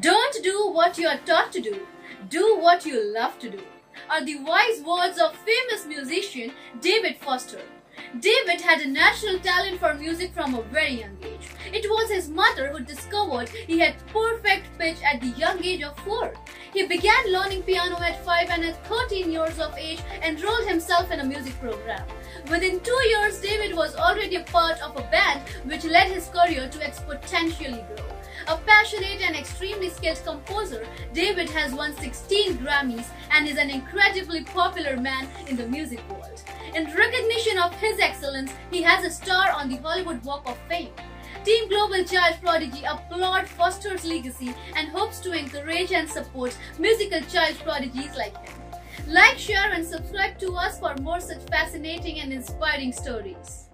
Don't do what you are taught to do, do what you love to do, are the wise words of famous musician David Foster. David had a natural talent for music from a very young age. It was his mother who discovered he had perfect pitch at the young age of 4. He began learning piano at 5 and at 13 years of age enrolled himself in a music program. Within two years, David was already a part of a band which led his career to exponentially grow. A passionate and extremely skilled composer, David has won 16 Grammys and is an incredibly popular man in the music world. In recognition of his excellence, he has a star on the Hollywood Walk of Fame. Team Global Child Prodigy applaud Foster's legacy and hopes to encourage and support musical child prodigies like him. Like, share and subscribe to us for more such fascinating and inspiring stories.